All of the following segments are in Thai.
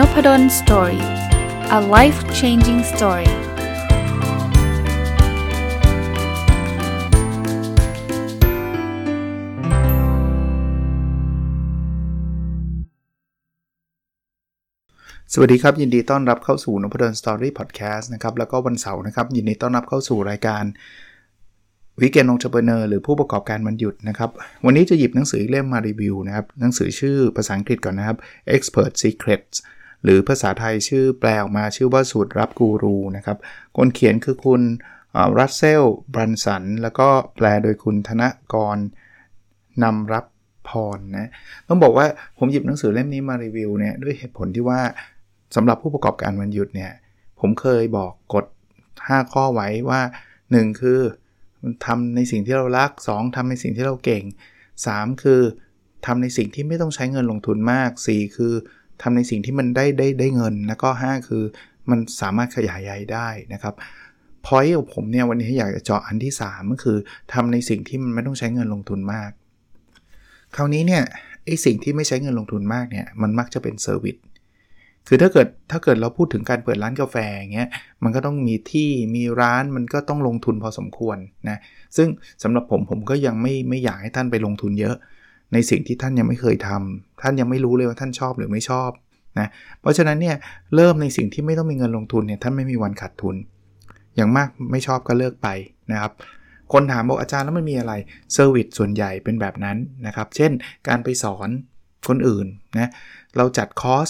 Nopadol Story a life changing story สวัสดีครับ ยินดีต้อนรับเข้าสู่นพดล Story พอดแคสต์นะครับ แล้วก็วันเสาร์นะครับ ยินดีต้อนรับเข้าสู่รายการ Weekend Entrepreneur หรือผู้ประกอบการวันหยุดนะครับ วันนี้จะหยิบหนังสือเล่มมารีวิวนะครับ หนังสือชื่อภาษาอังกฤษก่อนนะครับ Expert Secrets หรือภาษาไทยชื่อแปลออกมาชื่อว่าสูตรรับกูรูนะครับ คนเขียนคือคุณรัสเซลบรันสัน แล้วก็แปลโดยคุณธนกรนำรับพรนะต้องบอกว่าผมหยิบหนังสือเล่มนี้มารีวิวเนี่ยด้วยเหตุผลที่ว่าสำหรับผู้ประกอบการวันหยุดเนี่ยผมเคยบอกกฎ 5 ข้อไว้ว่า 1 คือทำในสิ่งที่เรารัก 2ทำในสิ่งที่เราเก่ง 3 คือทำในสิ่งที่ไม่ต้องใช้เงินลงทุนมาก 4 คือ ทำในสิ่งที่มันได้ได้ได้เงิน แล้วก็ 5 คือมันสามารถขยายใหญ่ได้นะครับพอยของผมเนี่ยวันนี้อยากจะเจาะอันที่ 3 ก็คือทำในสิ่งที่มันไม่ต้องใช้เงินลงทุนมาก คราวนี้เนี่ยไอสิ่งที่ไม่ใช้เงินลงทุนมากเนี่ยมันมักจะเป็นเซอร์วิสคือถ้าเกิดถ้าเกิดเราพูดถึงการเปิดร้านกาแฟอย่างเงี้ยมันก็ต้องมีที่มีร้านมันก็ต้องลงทุนพอสมควรนะซึ่งสำหรับผมผมก็ยังไม่ไม่อยากให้ท่านไปลงทุนเยอะ ในสิ่งที่ท่านยังไม่เคยทำท่านยังไม่รู้เลยว่าท่านชอบหรือไม่ชอบนะเพราะฉะนั้นเนี่ยเริ่มในสิ่งที่ไม่ต้องมีเงินลงทุนเนี่ยท่านไม่มีวันขาดทุน อย่างมากไม่ชอบก็เลิกไปนะครับคนถามบอกอาจารย์แล้วมันมีอะไร service ส่วนใหญ่เป็นแบบนั้นนะครับ เช่น การไปสอนคนอื่นนะเราจัดคอร์ส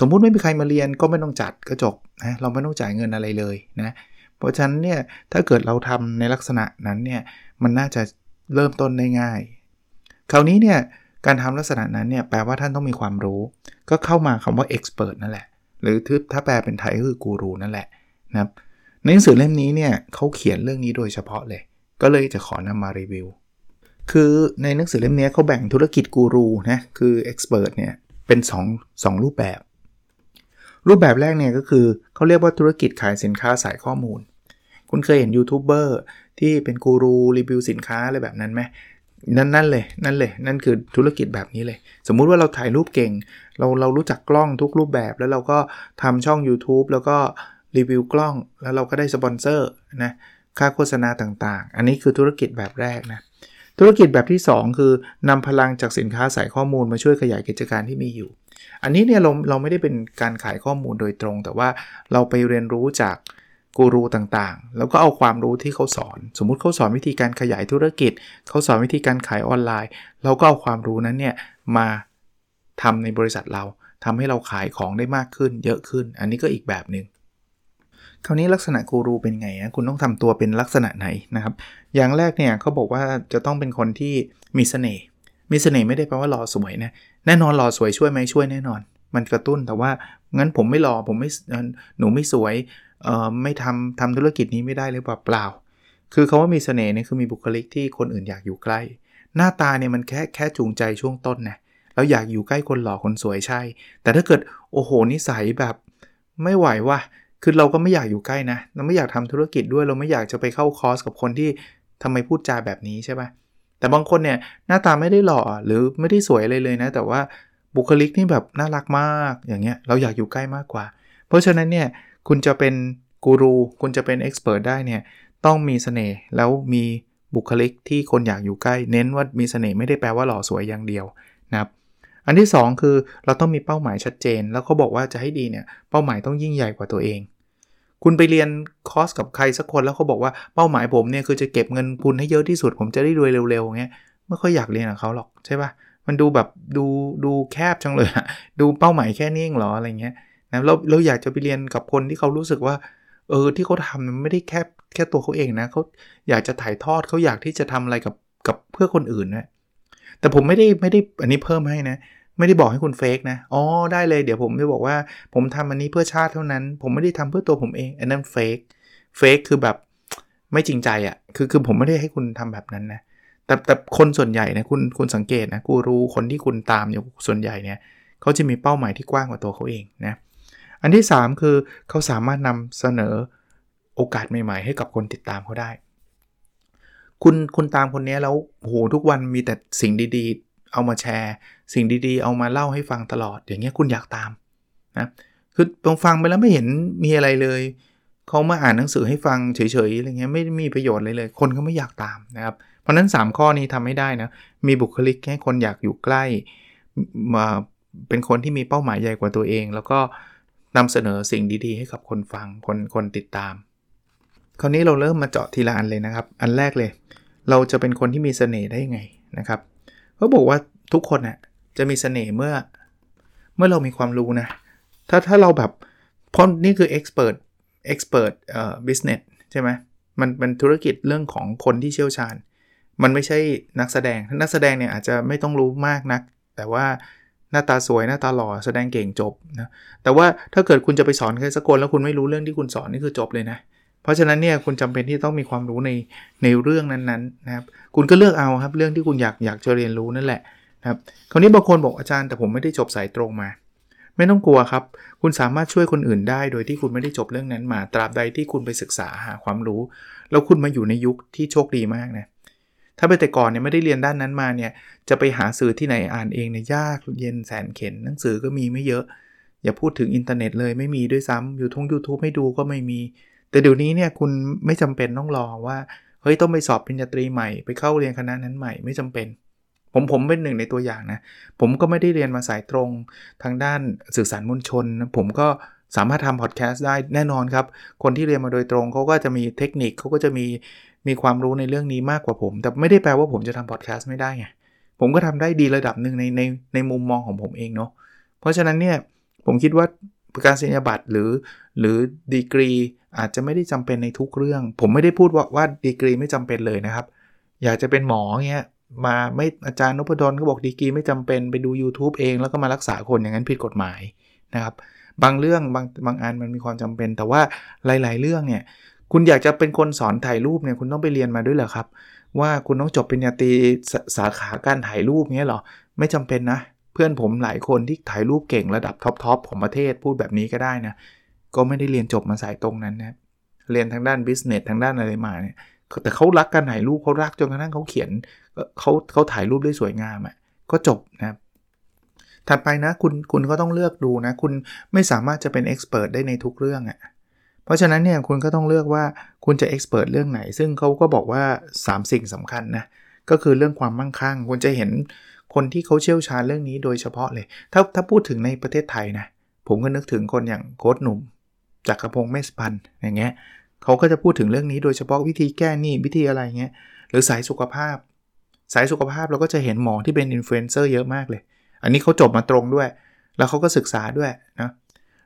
สมมุติไม่มีใครมาเรียนก็ไม่ต้องจัดก็จบนะเราไม่ต้องจ่ายเงินอะไรเลยนะเพราะฉะนั้นเนี่ยถ้าเกิดเราทำในลักษณะนั้นเนี่ยมันน่าจะเริ่มต้นได้ง่าย คราวนี้เนี่ยการทำลักษณะนั้นเนี่ยแปลว่าท่านต้องมีความรู้ ก็เข้ามาคำว่า expert นั่นแหละ หรือถ้าแปลเป็นไทยก็คือกูรูนั่นแหละนะครับในหนังสือเล่มนี้เนี่ยเขาเขียนเรื่องนี้โดยเฉพาะเลย ก็เลยจะขอนำมารีวิว คือในหนังสือเล่มนี้เขาแบ่งธุรกิจกูรูนะคือ expert เนี่ยเป็น2 2รูปแบบ รูปแบบแรกเนี่ยก็คือเขาเรียกว่าธุรกิจขายสินค้าสายข้อมูล คุณเคยเห็นยูทูบเบอร์ที่เป็นกูรูรีวิวสินค้าอะไรแบบนั้นไหม นั่นนั่นเลยนั่นเลย นั่นคือธุรกิจแบบนี้เลย สมมุติว่าเราถ่ายรูปเก่ง เราเรารู้จักกล้องทุกรูปแบบ แล้วเราก็ทำช่อง YouTube แล้วก็รีวิวกล้อง แล้วเราก็ได้สปอนเซอร์นะค่าโฆษณาต่างๆ อันนี้คือธุรกิจแบบแรกนะธุรกิจแบบที่ 2 คือนำพลังจากสินค้าสายข้อมูลมาช่วยขยายกิจการที่มีอยู่ อันนี้เนี่ยเราเราไม่ได้เป็นการขายข้อมูลโดยตรง แต่ว่าเราไปเรียนรู้จาก กูรูต่างๆ แล้วก็เอาความรู้ที่เขาสอน สมมุติเขาสอนวิธีการขยายธุรกิจ เขาสอนวิธีการขายออนไลน์ เราก็เอาความรู้นั้นเนี่ยมาทำในบริษัทเราทำให้เราขายของได้มากขึ้น เยอะขึ้น อันนี้ก็อีกแบบหนึง่งคราวนี้ลักษณะกูรูเป็นไงนะคุณต้องทำตัวเป็นลักษณะไหนนะครับ อย่างแรกเนี่ยเขาบอกว่าจะต้องเป็นคนที่มีเสน่ห์มีเสน่ห์ไม่ได้แปลว่าหล่อสวยนะแน่นอนหล่อสวยช่วยไหมช่วยแน่นอน มันกระตุ้นแต่ว่างั้นผมไม่หล่อผมไม่หนูไม่สวย ไม่ทำทำธุรกิจนี้ไม่ได้หรือเปล่าเปล่า คือเขาว่ามีเสน่ห์เนี่ยคือมีบุคลิกที่คนอื่นอยากอยู่ใกล้ หน้าตาเนี่ยมันแค่แค่จูงใจช่วงต้นนะเราอยากอยู่ใกล้คนหล่อคนสวยใช่ แต่ถ้าเกิดโอ้โหนิสัยแบบไม่ไหวว่ะคือเราก็ไม่อยากอยู่ใกล้นะเราไม่อยากทำธุรกิจด้วยเราไม่อยากจะไปเข้าคอร์สกับคนที่ทำไมพูดจาแบบนี้ใช่ปะแต่บางคนเนี่ยหน้าตาไม่ได้หล่อหรือไม่ได้สวยอะไรเลยนะ แต่ว่าบุคลิกนี่แบบน่ารักมากอย่างเงี้ยเราอยากอยู่ใกล้มากกว่า เพราะฉะนั้นเนี่ย คุณจะเป็นกูรูคุณจะเป็นเอ็กซ์เพรสได้เนี่ยต้องมีเสน่ห์แล้วมีบุคลิกที่คนอยากอยู่ใกล้ เน้นว่ามีเสน่ห์ไม่ได้แปลว่าหล่อสวยอย่างเดียวนะครับอันที่ 2 คือเราต้องมีเป้าหมายชัดเจน แล้วเขาบอกว่าจะให้ดีเนี่ยเป้าหมายต้องยิ่งใหญ่กว่าตัวเอง คุณไปเรียนคอร์สกับใครสักคนแล้วเขาบอกว่าเป้าหมายผมเนี่ยคือจะเก็บเงินทุนให้เยอะที่สุด ผมจะได้รวยเร็วๆเงี้ยไม่ค่อยอยากเรียนกับเขาหรอกใช่ปะมันดูแบบดูดูแคบจังเลยอะดูเป้าหมายแค่นี้เองหรออะไรเงี้ย นะเราเราอยากจะไปเรียนกับคนที่เขารู้สึกว่า เออที่เขาทำมันไม่ได้แค่แค่ตัวเขาเองนะเขาอยากจะถ่ายทอดเขาอยากที่จะทำอะไรกับกับเพื่อคนอื่นนะแต่ผมไม่ได้ไม่ได้อันนี้เพิ่มให้นะไม่ได้บอกให้คุณเฟกนะ อ๋อ ได้เลย เดี๋ยวผมจะบอกว่า ผมทำอันนี้เพื่อชาติเท่านั้น ผมไม่ได้ทำเพื่อตัวผมเอง อันนั้นเฟกเฟกคือแบบไม่จริงใจอะ่ะ คือคือผมไม่ได้ให้คุณทำแบบนั้นนะ แต่แต่คนส่วนใหญ่นะคุณคุณสังเกตนะ กูรู้คนที่คุณตามอยู่ส่วนใหญ่เนี่ย เขาจะมีเป้าหมายที่กว้างกว่าตัวเขาเองนะ อันที่ 3 คือเขาสามารถนำเสนอโอกาสใหม่ ๆ ให้กับคนติดตามเขาได้ คุณคุณตามคนนี้แล้วโหทุกวันมีแต่สิ่งดีๆ เอามาแชร์ สิ่งดีๆ เอามาเล่าให้ฟังตลอด อย่างเงี้ยคุณอยากตามนะคือลองฟังไปแล้วไม่เห็นมีอะไรเลยเขามาอ่านหนังสือให้ฟังเฉยๆอะไรเงี้ยไม่มีประโยชน์เลยเลย คนก็ไม่อยากตามนะครับ เพราะนั้น 3 ข้อนี้ทำให้ได้นะมีบุคลิกให้คนอยากอยู่ใกล้มาเป็นคนที่มีเป้าหมายใหญ่กว่าตัวเอง แล้วก็ นำเสนอสิ่งดีๆ ให้กับคนฟังคนคนติดตาม คราวนี้เราเริ่มมาเจาะทีละอันเลยนะครับ อันแรกเลย เราจะเป็นคนที่มีเสน่ห์ได้ยังไงนะครับเขาบอกว่าทุกคนนะ่ะจะมีเสน่ห์เมื่อเมื่อเรามีความรู้นะ ถ้าถ้าเราแบบเพราะนี่คือ expert expert เอ่อ business ใช่ไหมมันเป็นธุรกิจเรื่องของคนที่เชี่ยวชาญ มันไม่ใช่นักแสดงนักแสดงเนี่ยอาจจะไม่ต้องรู้มากนัก แต่ว่า หน้าตาสวยหน้าตาหล่อแสดงเก่งจบนะแต่ว่าถ้าเกิดคุณจะไปสอนใครสักคนแล้วคุณไม่รู้เรื่องที่คุณสอนนี่คือจบเลยนะเพราะฉะนั้นเนี่ยคุณจำเป็นที่ต้องมีความรู้ในในเรื่องนั้นๆนะครับคุณก็เลือกเอาครับเรื่องที่คุณอยากอยากจะเรียนรู้นั่นแหละนะครับคราวนี้บางคนบอกอาจารย์แต่ผมไม่ได้จบสายตรงมา ไม่ต้องกลัวครับ คุณสามารถช่วยคนอื่นได้โดยที่คุณไม่ได้จบเรื่องนั้นมา ตราบใดที่คุณไปศึกษาหาความรู้ แล้วคุณมาอยู่ในยุคที่โชคดีมากนะ ถ้าไปแต่ก่อนเนี่ยไม่ได้เรียนด้านนั้นมาเนี่ยจะไปหาสื่อที่ไหนอ่านเองเนี่ยยากเย็นแสนเข็นหนังสือก็มีไม่เยอะ อย่าพูดถึงอินเทอร์เน็ตเลยไม่มีด้วยซ้ำยูทูบยูทูบให้ดูก็ไม่มี แต่เดี๋ยวนี้เนี่ยคุณไม่จำเป็นต้องรอว่าเฮ้ยต้องไปสอบปริญญาตรีใหม่ไปเข้าเรียนคณะนั้นใหม่ไม่จำเป็น ผมผมเป็นหนึ่งในตัวอย่างนะ ผมก็ไม่ได้เรียนมาสายตรงทางด้านสื่อสารมวลชน ผมก็สามารถทำพอดแคสต์ได้แน่นอนครับ คนที่เรียนมาโดยตรงเขาก็จะมีเทคนิคเขาก็จะมี มีความรู้ในเรื่องนี้มากกว่าผม แต่ไม่ได้แปลว่าผมจะทำพอดแคสต์ไม่ได้ไง ผมก็ทำได้ดีระดับหนึ่งในในในมุมมองของผมเองเนาะ เพราะฉะนั้นเนี่ยผมคิดว่าการสัญญาบัตรหรือหรือดีกรีอาจจะไม่ได้จำเป็นในทุกเรื่อง ผมไม่ได้พูดว่าว่าดีกรีไม่จำเป็นเลยนะครับ อยากจะเป็นหมอเงี้ยมาไม่อาจารย์นพดลก็บอกดีกรีไม่จำเป็นไปดู YouTube เองแล้วก็มารักษาคนอย่างนั้นผิดกฎหมายนะครับ บางเรื่องบางบางอันมันมีความจำเป็น แต่ว่าหลาย ๆ เรื่องเนี่ย คุณอยากจะเป็นคนสอนถ่ายรูปเนี่ยคุณต้องไปเรียนมาด้วยเหรอครับ ว่าคุณต้องจบปริญญาตรีสาขาการถ่ายรูปเงี้ยหรอ ไม่จำเป็นนะ เพื่อนผมหลายคนที่ถ่ายรูปเก่งระดับ top ๆของประเทศพูดแบบนี้ก็ได้นะ ก็ไม่ได้เรียนจบมาสายตรงนั้นนะเรียนทางด้าน business ทางด้านอะไรมาเนี่ยแต่เขารักการถ่ายรูปเขารักจนกระทั่งเขาเขียนเขาเขาถ่ายรูปได้สวยงามอะ่ะก็จบนะครับถัดไปนะคุณคุณก็ต้องเลือกดูนะ คุณไม่สามารถจะเป็นเอ็กซ์เพรสได้ในทุกเรื่องอะ่ะ เพราะฉะนั้นเนี่ยคุณก็ต้องเลือกว่าคุณจะเอ็กซ์เพรสเรื่องไหน ซึ่งเขาก็บอกว่า 3 สิ่งสำคัญนะ ก็คือเรื่องความมั่งคั่ง คุณจะเห็นคนที่เขาเชี่ยวชาญเรื่องนี้โดยเฉพาะเลย ถ้าถ้าพูดถึงในประเทศไทยนะ ผมก็นึกถึงคนอย่างโค้ดหนุ่มจักรพงศ์เมสพันธ์อย่างเงี้ยเขาก็จะพูดถึงเรื่องนี้โดยเฉพาะวิธีแก้หนี้วิธีอะไรเงี้ยหรือสายสุขภาพ สายสุขภาพเราก็จะเห็นหมอที่เป็นอินฟลูเอนเซอร์เยอะมากเลย อันนี้เขาจบมาตรงด้วย แล้วเขาก็ศึกษาด้วยนะ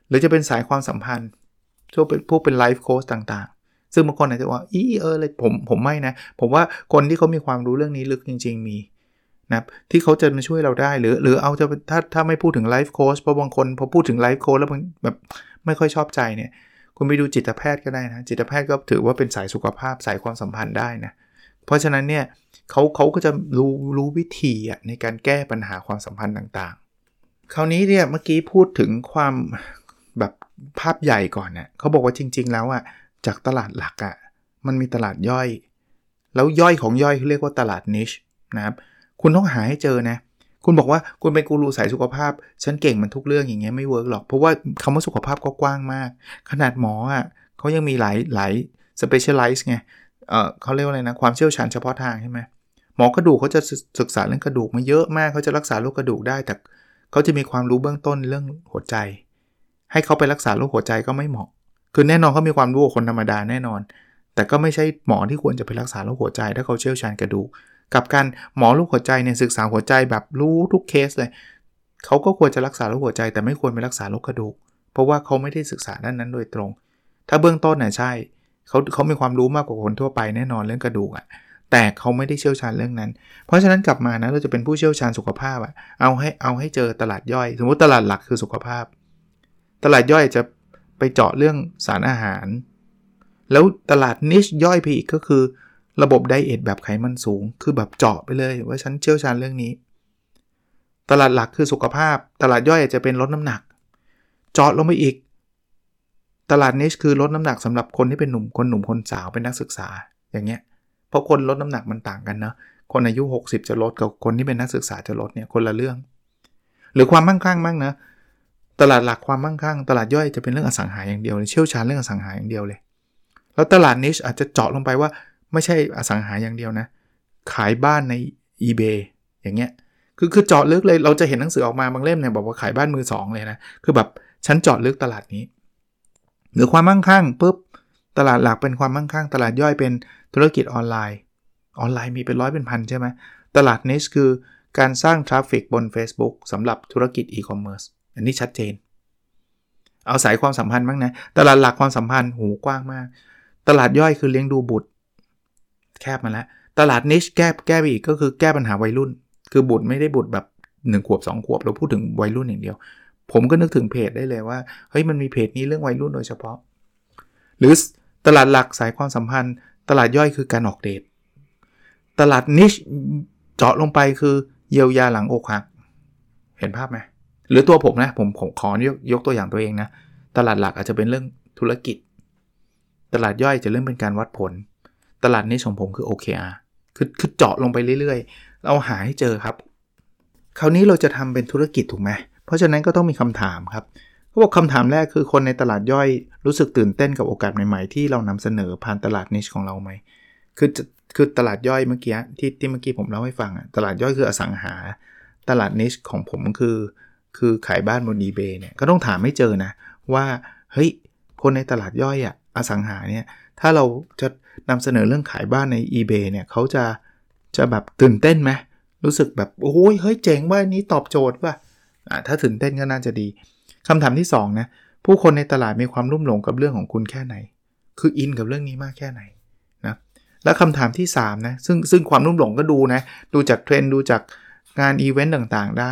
หรือจะเป็นสายความสัมพันธ์ พวกเป็นพวกเป็นไลฟ์โค้ชต่างๆ ซึ่งบางคนอาจจะว่าอีเออเลยผมผมไม่นะ ผมว่าคนที่เขามีความรู้เรื่องนี้ลึกจริง ๆ มีนะที่เขาจะมาช่วยเราได้หรือ หรือเอาจะถ้าถ้าไม่พูดถึงไลฟ์โค้ชเพราะบางคนพอพูดถึงไลฟ์โค้ชแล้วแบบไม่ค่อยชอบใจเนี่ย คุณไปดูจิตแพทย์ก็ได้นะ จิตแพทย์ก็ถือว่าเป็นสายสุขภาพสายความสัมพันธ์ได้นะเพราะฉะนั้นเนี่ยเขาเขาก็จะรู้รู้วิธีในการแก้ปัญหาความสัมพันธ์ต่างๆ คราวนี้เนี่ยเมื่อกี้พูดถึงความ ภาพใหญ่ก่อนเนะ่ยเขาบอกว่าจริง ๆ แล้วอะ่ะจากตลาดหลักอะ่ะมันมีตลาดย่อย แล้วย่อยของย่อยเขาเรียกว่าตลาดนิชนะครับคุณต้องหาให้เจอนะคุณบอกว่าคุณเป็นกูรูสายสุขภาพ ฉันเก่งมันทุกเรื่องอย่างเงี้ยไม่ work หรอก เพราะว่าคำว่าสุขภาพก็กว้างมาก ขนาดหมออะเขายังมีหลายหลาย specialize ไงเออเขาเรียกว่าอะไรนะความเชี่ยวชาญเฉพาะทางใช่ไหมหมอกระดูกเขาจะศึกษาเรื่องกระดูกมาเยอะมากเขาจะรักษาโรคกระดูกได้แต่เขาจะมีความรู้เบื้องต้นเรื่องหัวใจ ให้เขาไปรักษาโรคหัวใจก็ไม่เหมาะ คือแน่นอนเขามีความรู้คนธรรมดาแน่นอน แต่ก็ไม่ใช่หมอที่ควรจะไปรักษาโรคหัวใจ ถ้าเขาเชี่ยวชาญกระดูกกับการหมอโรคหัวใจเนี่ยศึกษาหัวใจแบบรู้ทุกเคสเลยเขาก็ควรจะรักษาโรคหัวใจ แต่ไม่ควรไปรักษาโรคกระดูก เพราะว่าเขาไม่ได้ศึกษาด้านนั้นโดยตรง ถ้าเบื้องต้นน่ะใช่เขาเขามีความรู้มากกว่าคนทั่วไปแน่นอนเรื่องกระดูกอะแต่เขาไม่ได้เชี่ยวชาญเรื่องนั้น เพราะฉะนั้นกลับมานะเราจะเป็นผู้เชี่ยวชาญสุขภาพอะเอาให้เอาให้เจอตลาดย่อย สมมติตลาดหลักคือสุขภาพ ตลาดย่อยจะไปเจาะเรื่องสารอาหาร แล้วตลาดนิชย่อยไปอีกก็คือ ระบบไดเอทแบบไขมันสูง คือแบบเจาะไปเลยว่าฉันเชี่ยวชาญเรื่องนี้ ตลาดหลักคือสุขภาพ ตลาดย่อยอาจจะเป็นลดน้ำหนัก เจาะลงไปอีก ตลาดนิชคือลดน้ำหนักสำหรับคนที่เป็นหนุ่มคนหนุ่มคนสาวเป็นนักศึกษาอย่างเงี้ยเพราะคนลดน้ำหนักมันต่างกันนะคนอายุ 60 จะลดกับคนที่เป็นนักศึกษาจะลดเนี่ยคนละเรื่อง หรือความมั่งคั่งมั่งนะ ตลาดหลักความมั่งคั่ง ตลาดย่อยจะเป็นเรื่องอสังหาอย่างเดียวเลยเชี่ยวชาญเรื่องอสังหาอย่างเดียวเลย แล้วตลาดนิชอาจจะเจาะลงไปว่าไม่ใช่อสังหาอย่างเดียวนะ ขายบ้านใน eBay อย่างเงี้ยคือคือเจาะลึกเลยเราจะเห็นหนังสือออกมาบางเล่มเนี่ยบอกว่าขายบ้านมือสองเลยนะคือแบบฉันเจาะลึกตลาดนี้ หรือความมั่งคั่งปุ๊บตลาดหลักเป็นความมั่งคั่ง ตลาดย่อยเป็นธุรกิจออนไลน์ ออนไลน์มีเป็นร้อยเป็นพันใช่ไหมตลาดนิชคือการสร้าง traffic บน Facebook สำหรับธุรกิจอีคอมเมิร์ซ อันนี้ชัดเจน เอาสายความสัมพันธ์บ้างนะ ตลาดหลักความสัมพันธ์หูยกว้างมาก ตลาดย่อยคือเลี้ยงดูบุตร แคบมาแล้ว ตลาด niche แคบแคบไปอีกก็คือแก้ปัญหาวัยรุ่น คือบุตรไม่ได้บุตรแบบ1ขวบ 2 ขวบ เราพูดถึงวัยรุ่นอย่างเดียว ผมก็นึกถึงเพจได้เลยว่า เฮ้ยมันมีเพจนี้เรื่องวัยรุ่นโดยเฉพาะ หรือตลาดหลักสายความสัมพันธ์ ตลาดย่อยคือการออกเดท ตลาดนิชเจาะลงไปคือเยียวยาหลังอกหัก เห็นภาพไหม หรือตัวผมนะผมผมขอยกยกตัวอย่างตัวเองนะ ตลาดหลักอาจจะเป็นเรื่องธุรกิจ ตลาดย่อยจะเรื่องเป็นการวัดผล ตลาดนิชของผมคือ OKR คือคือเจาะลงไปเรื่อยๆ เราหาให้เจอครับ คราวนี้เราจะทำเป็นธุรกิจถูกไหม เพราะฉะนั้นก็ต้องมีคำถามครับเขาบอกคำถามแรกคือคนในตลาดย่อยรู้สึกตื่นเต้นกับโอกาสใหม่ๆ ที่เรานำเสนอผ่านตลาดนิชของเราไหม คือคือตลาดย่อยเมื่อกี้ที่ที่เมื่อกี้ผมเล่าให้ฟังอะตลาดย่อยคืออสังหา ตลาดนิชของผมคือ คือขายบ้านบน eBay เนี่ยก็ต้องถามให้เจอนะ ว่าเฮ้ยคนในตลาดย่อยอะอสังหาเนี่ยถ้าเราจะนำเสนอเรื่องขายบ้านใน eBay เนี่ยเขาจะจะแบบตื่นเต้นไหมรู้สึกแบบโอ้ยเฮ้ยเจ๋งว่านี้ตอบโจทย์ป่ะอ่าถ้าตื่นเต้นก็น่าจะดีคำถามที่2นะผู้คนในตลาดมีความรุ่มหลงกับเรื่องของคุณแค่ไหน คืออินกับเรื่องนี้มากแค่ไหนนะแล้วคำถามที่3นะซึ่งซึ่งความรุ่มหลงก็ดูนะดูจากเทรนด์ดูจากงานอีเวนต์ต่างๆได้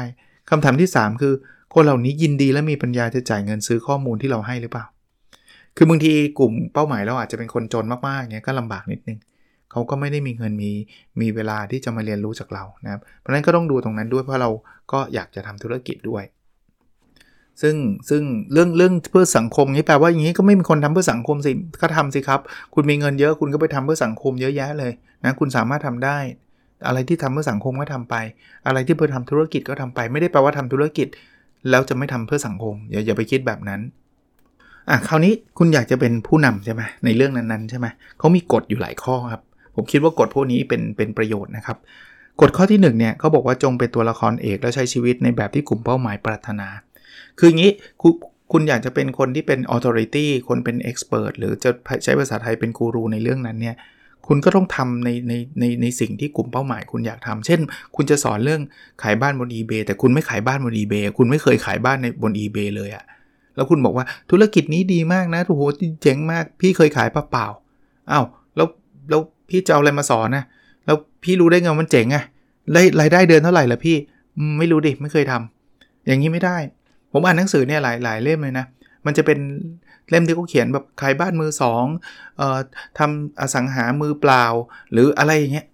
คำถามที่ 3 คือ คนเหล่านี้ยินดีและมีปัญญาจะจ่ายเงินซื้อข้อมูลที่เราให้หรือเปล่า คือบางทีกลุ่มเป้าหมายเราอาจจะเป็นคนจนมากๆเงี้ยก็ลำบากนิดนึงเขาก็ไม่ได้มีเงินมีมีเวลาที่จะมาเรียนรู้จากเรานะครับเพราะนั้นก็ต้องดูตรงนั้นด้วยเพราะเราก็อยากจะทำธุรกิจด้วยซึ่งซึ่งเรื่องเรื่องเพื่อสังคมนี้แปลว่าอย่างนี้ก็ไม่มีคนทำเพื่อสังคมสิก็ทำสิครับ คุณมีเงินเยอะคุณก็ไปทำเพื่อสังคมเยอะแยะเลยนะคุณสามารถทำได้ อะไรที่ทำเพื่อสังคมก็ทำไป อะไรที่เพื่อทำธุรกิจก็ทำไป ไม่ได้แปลว่าทำธุรกิจ แล้วจะไม่ทำเพื่อสังคม อย่าอย่าไปคิดแบบนั้นอะคราวนี้คุณอยากจะเป็นผู้นำใช่ไหมในเรื่องนั้นๆใช่ไหมเขามีกฎอยู่หลายข้อครับ ผมคิดว่ากฎพวกนี้เป็นเป็นประโยชน์นะครับกฎข้อที่1เนี่ยเขาบอกว่าจงเป็นตัวละครเอกแล้วใช้ชีวิตในแบบที่กลุ่มเป้าหมายปรารถนา คืออย่างนี้คคุณอยากจะเป็นคนที่เป็น authority คนเป็น expert หรือจะใช้ภาษาไทยเป็นกูรูในเรื่องนั้นเนี่ย คุณก็ต้องทำในในในในสิ่งที่กลุ่มเป้าหมายคุณอยากทำเช่น คุณจะสอนเรื่องขายบ้านบน eBay แต่คุณไม่ขายบ้านบน eBay คุณไม่เคยขายบ้านในบน eBay เลยอะแล้วคุณบอกว่าธุรกิจนี้ดีมากนะโอ้โหเจ๋งมาก พี่เคยขายปเปล่าอ้าวแล้วแล้วพี่จะเอาอะไรมาสอนนะแล้วพี่รู้ได้ไงมันเจ๋งอะได้รายได้เดือนเท่าไหร่ละพี่ไม่รู้ดิไม่เคยทำอย่างนี้ไม่ได้ ผมอ่านหนังสือเนี่ยหลายหลายเล่มเลยนะ มันจะเป็นเล่มที่เขาเขียนแบบขายบ้านมือสองเอ่อทำอสังหามือเปล่า หรืออะไรอย่างเงี้ย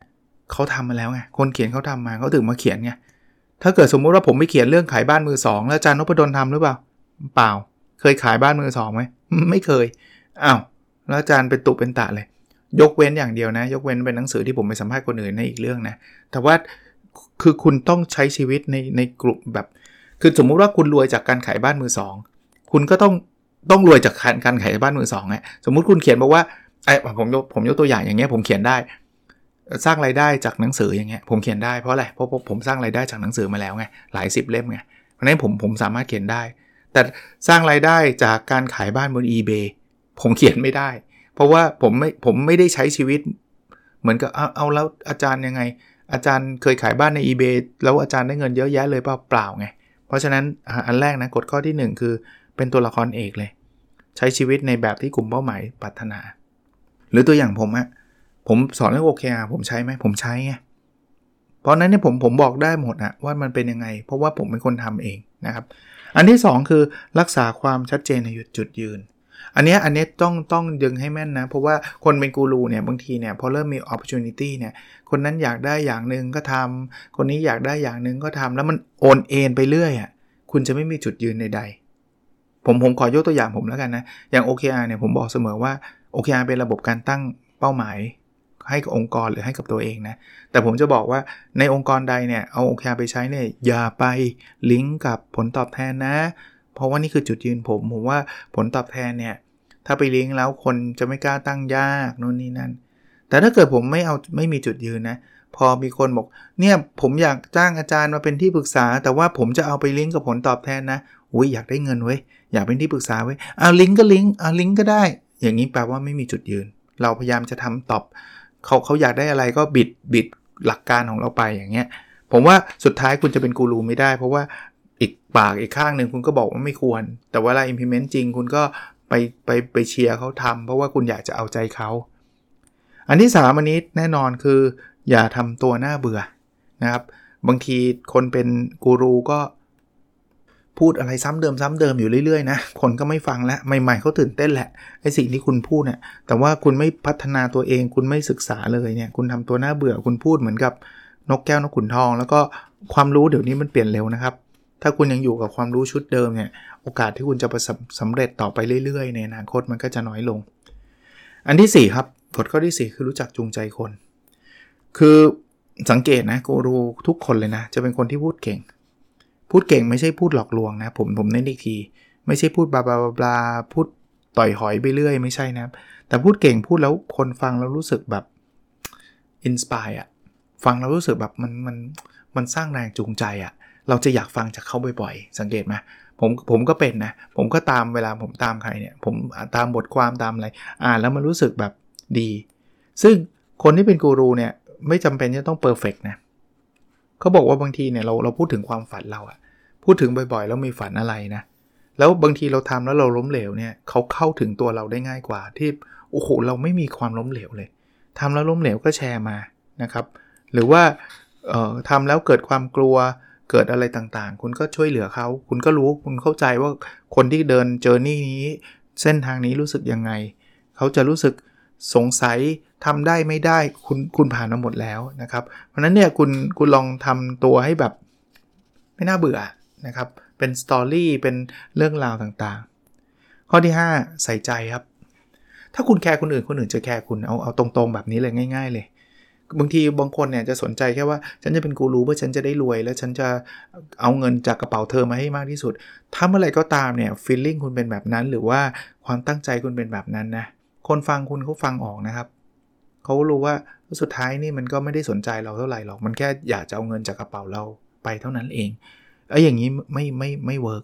เขาทำมาแล้วไงคนเขียนเขาทำมาเขาถึงมาเขียนไงถ้าเกิดสมมุติว่าผมไปเขียนเรื่องขายบ้านมือสองแล้วอาจารย์นพดลทำหรือเปล่า เปล่า เคยขายบ้านมือสองไหมไม่เคยอ้าวแล้วอาจารย์เป็นตุเป็นตะเลย ยกเว้นอย่างเดียวนะ ยกเว้นเป็นหนังสือที่ผมไปสัมภาษณ์คนอื่นในอีกเรื่องนะแต่ว่าคือคุณต้องใช้ชีวิตในในกลุ่มแบบ คือสมมุติว่าคุณรวยจากการขายบ้านมือสอง คุณก็ต้องต้องรวยจากการการขายบ้านมือสองไงสมมุติคุณเขียนบอกว่าไอ้ผมยกผมยกตัวอย่างอย่างเงี้ยผมเขียนได้ สร้างรายได้จากหนังสืออย่างเงี้ยผมเขียนได้เพราะอะไรเพราะผมสร้างรายได้จากหนังสือมาแล้วไงหลายสิบเล่มไงเพราะนั้นผมผมสามารถเขียนได้ แต่สร้างรายได้จากการขายบ้านบน eBay ผมเขียนไม่ได้ เพราะว่าผมไม่ผมไม่ได้ใช้ชีวิต เหมือนกับเอาเอาแล้วอาจารย์ยังไง อาจารย์เคยขายบ้านใน eBay แล้วอาจารย์ได้เงินเยอะแยะเลยเปล่าเปล่าไงเพราะฉะนั้นอันแรกนะกฎข้อที่ 1 คือ เป็นตัวละครเอกเลย ใช้ชีวิตในแบบที่กลุ่มเป้าหมายปรารถนา หรือตัวอย่างผมอะผมสอนเรื่อง OKR ผมใช้ไหมผมใช้ไงเพราะนั้นเนี่ยผมผมบอกได้หมดอะว่ามันเป็นยังไง เพราะว่าผมเป็นคนทำเองนะครับ อันที่ 2 คือรักษาความชัดเจนในจุดยืน อันนี้อันนี้ต้องต้องดึงให้แม่นนะ เพราะว่าคนเป็นกูรูเนี่ยบางทีเนี่ยพอเริ่มมี opportunity เนี่ยคนนั้นอยากได้อย่างหนึ่งก็ทำคนนี้อยากได้อย่างหนึ่งก็ทำแล้วมันโอนเอ็นไปเรื่อยอะ่ะคุณจะไม่มีจุดยืนใดๆ ผมผมขอยกตัวอย่างผมแล้วกันนะ อย่าง OKR เนี่ยผมบอกเสมอว่า OKR เป็นระบบการตั้งเป้าหมาย ให้กับองค์กรหรือให้กับตัวเองนะ แต่ผมจะบอกว่าในองค์กรใดเนี่ยเอา OKR ไปใช้เนี่ยอย่าไปลิงก์กับผลตอบแทนนะ เพราะว่านี่คือจุดยืนผม ผมว่าผลตอบแทนเนี่ยถ้าไปลี้ยงแล้วคนจะไม่กล้าตั้งยากนู่นนี่นั่น แต่ถ้าเกิดผมไม่เอาไม่มีจุดยืนนะพอมีคนบอกเนี่ยผมอยากจ้างอาจารย์มาเป็นที่ปรึกษา แต่ว่าผมจะเอาไปลิงก์กับผลตอบแทนนะอุ้ยอยากได้เงินเว้ย อยากเป็นที่ปรึกษาเว้เอาลิงก์ก็ลิงก์เอาลิงก์ก็ได้ อย่างนี้แปลว่าไม่มีจุดยืน เราพยายามจะทำตอบเขาเขาอยากได้อะไรก็บิดบิดหลักการของเราไปอย่างเงี้ย ผมว่าสุดท้ายคุณจะเป็นกูรูไม่ได้ เพราะว่าอีกปากอีกข้างหนึ่งคุณก็บอกว่าไม่ควร แต่เวลา implement จริงคุณก็ไปไปไปเชียร์เขาทำเพราะว่าคุณอยากจะเอาใจเขาอันที่สามอันนี้แน่นอนคือ อย่าทำตัวหน้าเบื่อนะครับบางทีคนเป็นกูรูก็ พูดอะไรซ้ำเดิมซ้ำเดิมอยู่เรื่อยๆนะคนก็ไม่ฟังแล้วใหม่ๆเขาตื่นเต้นแหละไอสิ่งที่คุณพูดเนี่ยแต่ว่าคุณไม่พัฒนาตัวเอง คุณไม่ศึกษาเลยเนี่ยคุณทำตัวหน้าเบื่อคุณพูดเหมือนกับนกแก้วนกขุนทอง แล้วก็ความรู้เดี๋ยวนี้มันเปลี่ยนเร็วนะครับ ถ้าคุณยังอยู่กับความรู้ชุดเดิมเนี่ยโอกาสที่คุณจะประสบสำเร็จต่อไปเรื่อยๆ ในอนาคตมันก็จะน้อยลง อันที่4ครับกฎข้อที่ 4 คือรู้จักจูงใจคน คือสังเกตนะกูรูทุกคนเลยนะ จะเป็นคนที่พูดเก่ง พูดเก่งไม่ใช่พูดหลอกลวงนะผมผมเน้นอีกที ไม่ใช่พูดบลาบลาบลาพูดต่อยหอยไปเรื่อยไม่ใช่นะครับแต่พูดเก่งพูดแล้วคนฟังแล้วรู้สึกแบบอินสปายอะฟังแล้วรู้สึกแบบมันมันมันสร้างแรงจูงใจอะเราจะอยากฟังจากเขาบ่อยๆ สังเกตไหมผมผมก็เป็นนะ ผมก็ตามเวลาผมตามใครเนี่ย ผมตามบทความตามอะไร อ่านแล้วมันรู้สึกแบบดี ซึ่งคนที่เป็นกูรูเนี่ย ไม่จำเป็นจะต้องเพอร์เฟกนะ เขาบอกว่าบางทีเนี่ยเราเราพูดถึงความฝันเราอะพูดถึงบ่อยๆ แล้วมีฝันอะไรนะ แล้วบางทีเราทำแล้วเราล้มเหลวเนี่ยเขาเข้าถึงตัวเราได้ง่ายกว่า ที่โอ้โหเราไม่มีความล้มเหลวเลยทำแล้วล้มเหลวก็แชร์มานะครับ หรือว่าเอ่อทำแล้วเกิดความกลัวเกิดอะไรต่างๆ คุณก็ช่วยเหลือเขา คุณก็รู้คุณเข้าใจว่าคนที่เดินเจอนี่นี้ เส้นทางนี้รู้สึกยังไง เขาจะรู้สึกสงสัย ทำได้ไม่ได้คุณคุณผ่านมาหมดแล้วนะครับ เพราะนั้นเนี่ยคุณคุณลองทำตัวให้แบบไม่น่าเบื่อนะครับ เป็นสตอรี่เป็นเรื่องราวต่างๆ ข้อที่ 5 ใส่ใจครับ ถ้าคุณแคร์คนอื่นคนอื่นจะแคร์คุณเอาเอาตรงๆแบบนี้เลยง่าย ๆ เลย บางทีบางคนเนี่ยจะสนใจแค่ว่าฉันจะเป็นกูรูเพื่อฉันจะได้รวย แล้วฉันจะเอาเงินจากกระเป๋าเธอมาให้มากที่สุด ถ้าเมื่อไรก็ตามเนี่ย feeling คุณเป็นแบบนั้น หรือว่าความตั้งใจคุณเป็นแบบนั้นนะคนฟังคุณเขาฟังออกนะครับ เขารู้ว่าสุดท้ายนี่มันก็ไม่ได้สนใจเราเท่าไหร่หรอก มันแค่อยากจะเอาเงินจากกระเป๋าเราไปเท่านั้นเองไอ้อย่างนี้ไม่ไม่ไม่ work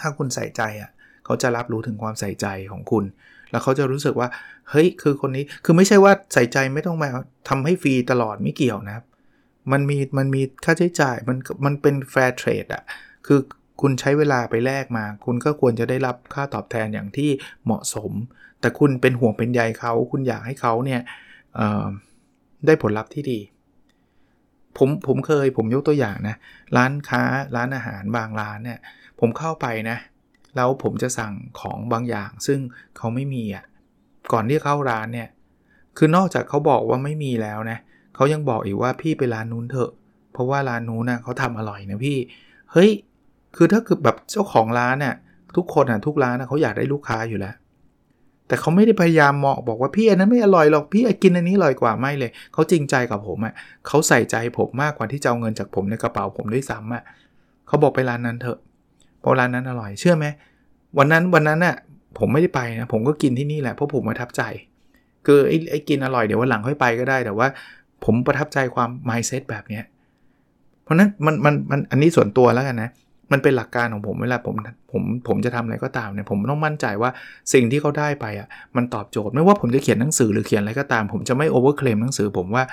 ถ้าคุณใส่ใจอะเขาจะรับรู้ถึงความใส่ใจของคุณ แล้วเขาจะรู้สึกว่า เฮ้ย คือคนนี้ คือไม่ใช่ว่าใส่ใจไม่ต้องมาทำให้ฟรีตลอดไม่เกี่ยวนะครับ มันมี มันมีค่าใช้จ่าย มัน มันเป็น fair trade อะ คือคุณใช้เวลาไปแลกมา คุณก็ควรจะได้รับค่าตอบแทนอย่างที่เหมาะสม แต่คุณเป็นห่วงเป็นใยเขา คุณอยากให้เขาเนี่ยได้ผลลัพธ์ที่ดี ผมผมเคยผมยกตัวอย่างนะ ร้านค้าร้านอาหารบางร้านเนี่ย ผมเข้าไปนะ แล้วผมจะสั่งของบางอย่าง ซึ่งเขาไม่มีอะก่อนที่เข้าร้านเนี่ย คือนอกจากเขาบอกว่าไม่มีแล้วนะเขายังบอกอีกว่าพี่ไปร้านนู้นเถอะ เพราะว่าร้านนู้นนะเขาทำอร่อยนะพี่ เฮ้ย คือถ้าคือแบบเจ้าของร้านเนี่ยทุกคนอะทุกร้านนะเขาอยากได้ลูกค้าอยู่แล้ว แต่เขาไม่ได้พยายามมองบอกว่าพี่อันนั้นไม่อร่อยหรอกพี่กินอันนี้อร่อยกว่าไม่เลย เขาจริงใจกับผมอะเขาใส่ใจผมมากกว่าที่จะเอาเงินจากผมในกระเป๋าผมด้วยซ้ำอะเขาบอกไปร้านนั้นเถอะเพราะร้านนั้นอร่อยเชื่อไหมวันนั้นวันนั้นน่ะผมไม่ได้ไปนะผมก็กินที่นี่แหละเพราะผมประทับใจ คือไอ้ไอ้กินอร่อยเดี๋ยววันหลังค่อยไปก็ได้แต่ว่า ผมประทับใจความ mindset แบบเนี้ยเพราะนั้นมันมันมันอันนี้ส่วนตัวแล้วกันนะ มันเป็นหลักการของผมเวลาผมผมผมจะทำอะไรก็ตามเนี่ยผมต้องมั่นใจว่าสิ่งที่เขาได้ไปอะมันตอบโจทย์ไม่ว่าผมจะเขียนหนังสือหรือเขียนอะไรก็ตาม ผมจะไม่โอเวอร์เคลมหนังสือผมว่า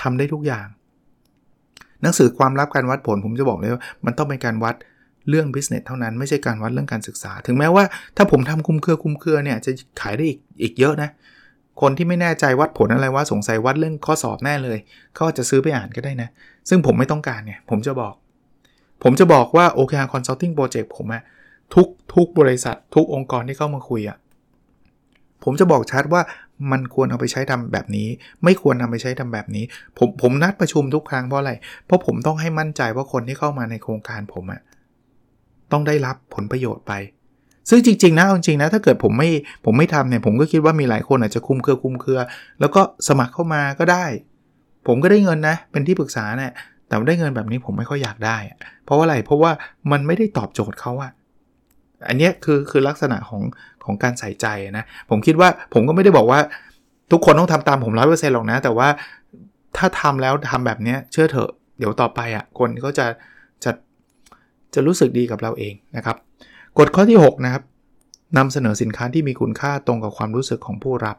ทำได้ทุกอย่าง หนังสือความลับการวัดผล ผมจะบอกเลยว่ามันต้องเป็นการวัดเรื่อง business เท่านั้นไม่ใช่การวัดเรื่องการศึกษา ถึงแม้ว่าถ้าผมทำคุ้มเครือคุ้มเครือเนี่ยจะขายได้อีกอีกเยอะนะคนที่ไม่แน่ใจวัดผลอะไรว่าสงสัยวัดเรื่องข้อสอบแน่เลยเขาจะซื้อไปอ่านก็ได้นะ ซึ่งผมไม่ต้องการเนี่ยผมจะบอก ผมจะบอกว่า OKR Consulting Project ผมอะทุกทุกบริษัท ทุกองค์กรที่เข้ามาคุยอะผมจะบอกชัดว่ามันควรเอาไปใช้ทำแบบนี้ ไม่ควรนำไปใช้ทำแบบนี้ ผมผมนัดประชุมทุกครั้งเพราะอะไร เพราะผมต้องให้มั่นใจว่าคนที่เข้ามาในโครงการผมอะต้องได้รับผลประโยชน์ไป ซึ่งจริงๆนะจริงๆนะถ้าเกิดผมไม่ผมไม่ทำเนี่ยผมก็คิดว่ามีหลายคนอาจจะคุมเครือคุมเครือ แล้วก็สมัครเข้ามาก็ได้ ผมก็ได้เงินนะ เป็นที่ปรึกษาเนะี่ย แต่ได้เงินแบบนี้ผมไม่ค่อยอยากได้ เพราะว่าอะไร เพราะว่ามันไม่ได้ตอบโจทย์เขาอะอันนี้คือคือลักษณะของของการใส่ใจนะ ผมคิดว่าผมก็ไม่ได้บอกว่าทุกคนต้องทำตามผมร้อยเปอร์เซ็นต์หรอกนะ แต่ว่าถ้าทำแล้วทำแบบนี้เชื่อเถอะ เดี๋ยวต่อไปอะ่ะคนก็จะจะจะรู้สึกดีกับเราเองนะครับกฎข้อที่ 6 นะครับนำเสนอสินค้าที่มีคุณค่าตรงกับความรู้สึกของผู้รับ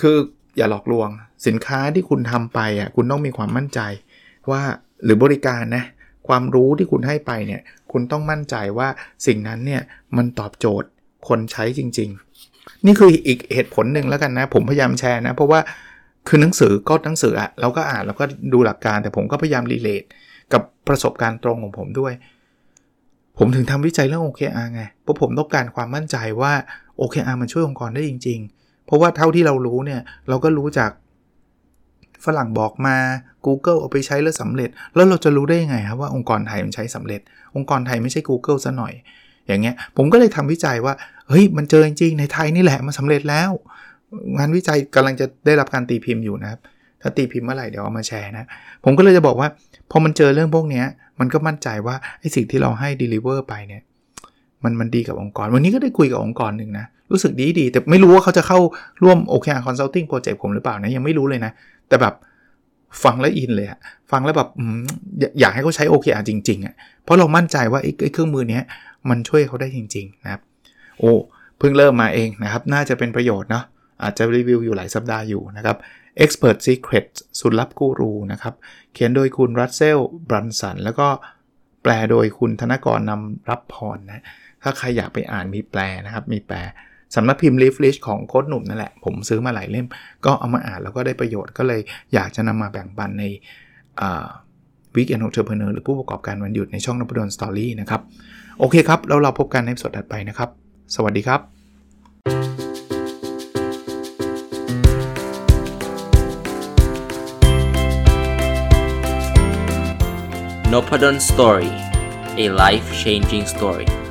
คืออย่าหลอกลวงสินค้าที่คุณทำไปอะคุณต้องมีความมั่นใจ ว่าหรือบริการนะความรู้ที่คุณให้ไปเนี่ยคุณต้องมั่นใจว่าสิ่งนั้นเนี่ยมันตอบโจทย์คนใช้จริง ๆ นี่คืออีกเหตุผลหนึ่งแล้วกันนะ ผมพยายามแชร์นะ เพราะว่าคือหนังสือก็หนังสืออะเราก็อ่านแล้วก็ดูหลักการแต่ผมก็พยายามรีเลทกับประสบการณ์ตรงของผมด้วย ผมถึงทำวิจัยเรื่อง OKR ไงเพราะผมต้องการความมั่นใจว่า OKR มันช่วยองค์กรได้จริง ๆ เพราะว่าเท่าที่เรารู้เนี่ยเราก็รู้จาก ฝรั่งบอกมา Google เอาไปใช้แล้วสำเร็จ แล้วเราจะรู้ได้ยังไงครับว่าองค์กรไทยมันใช้สำเร็จ องค์กรไทยไม่ใช่ Google ซะหน่อย อย่างเงี้ยผมก็เลยทำวิจัยว่าเฮ้ยมันเจอจริงในไทยนี่แหละมันสาเร็จแล้ว งานวิจัยกำลังจะได้รับการตีพิมพ์อยู่นะครับถ้าตีพิมพ์เมื่อไหร่เดี๋ยวเอามาแชร์นะ ผมก็เลยจะบอกว่าพอมันเจอเรื่องพวกนี้มันก็มั่นใจว่าไอ้สิ่งที่เราให้ deliver ไปเนี่ยมันมันดีกับองค์กร วันนี้ก็ได้คุยกับองค์กรหนึ่งนะ รู้สึกดีดี แต่ไม่รู้ว่าเขาจะเข้าร่วม OKR Consulting Project ผมหรือเปล่านะ ยังไม่รู้เลยนะแต่แบบฟังแล้วอินเลยอะฟังแล้วแบบอยากให้เขาใช้ OKR จริงๆอะเพราะเรามั่นใจว่าไอ้เครื่องมือนี้มันช่วยเขาได้จริงๆนะครับ โอ้เพิ่งเริ่มมาเองนะครับ น่าจะเป็นประโยชน์เนาะอาจจะรีวิวอยู่หลายสัปดาห์อยู่นะครับ Expert Secret สุดลับกูรูนะครับ เขียนโดยคุณรัสเซลบรันสัน แล้วก็แปลโดยคุณธนกรนำรับพรนะ ถ้าใครอยากไปอ่านมีแปลนะครับ มีแปล สำนักพิมพ์ l e a f l i s h ของโค้ชหนุ่มนั่นแหละ ผมซื้อมาหลายเล่ม ก็เอามาอ่านแล้วก็ได้ประโยชน์ก็เลยอยากจะนำมาแบ่งปันใน Weekend Entrepreneur หรือผู้ประกอบการวันหยุดในช่องนพดล Story นะครับ โอเคครับ แล้วเราพบกันในสัปดาห์ถัดไปนะครับ สวัสดีครับ n o p a d o n Story a life changing story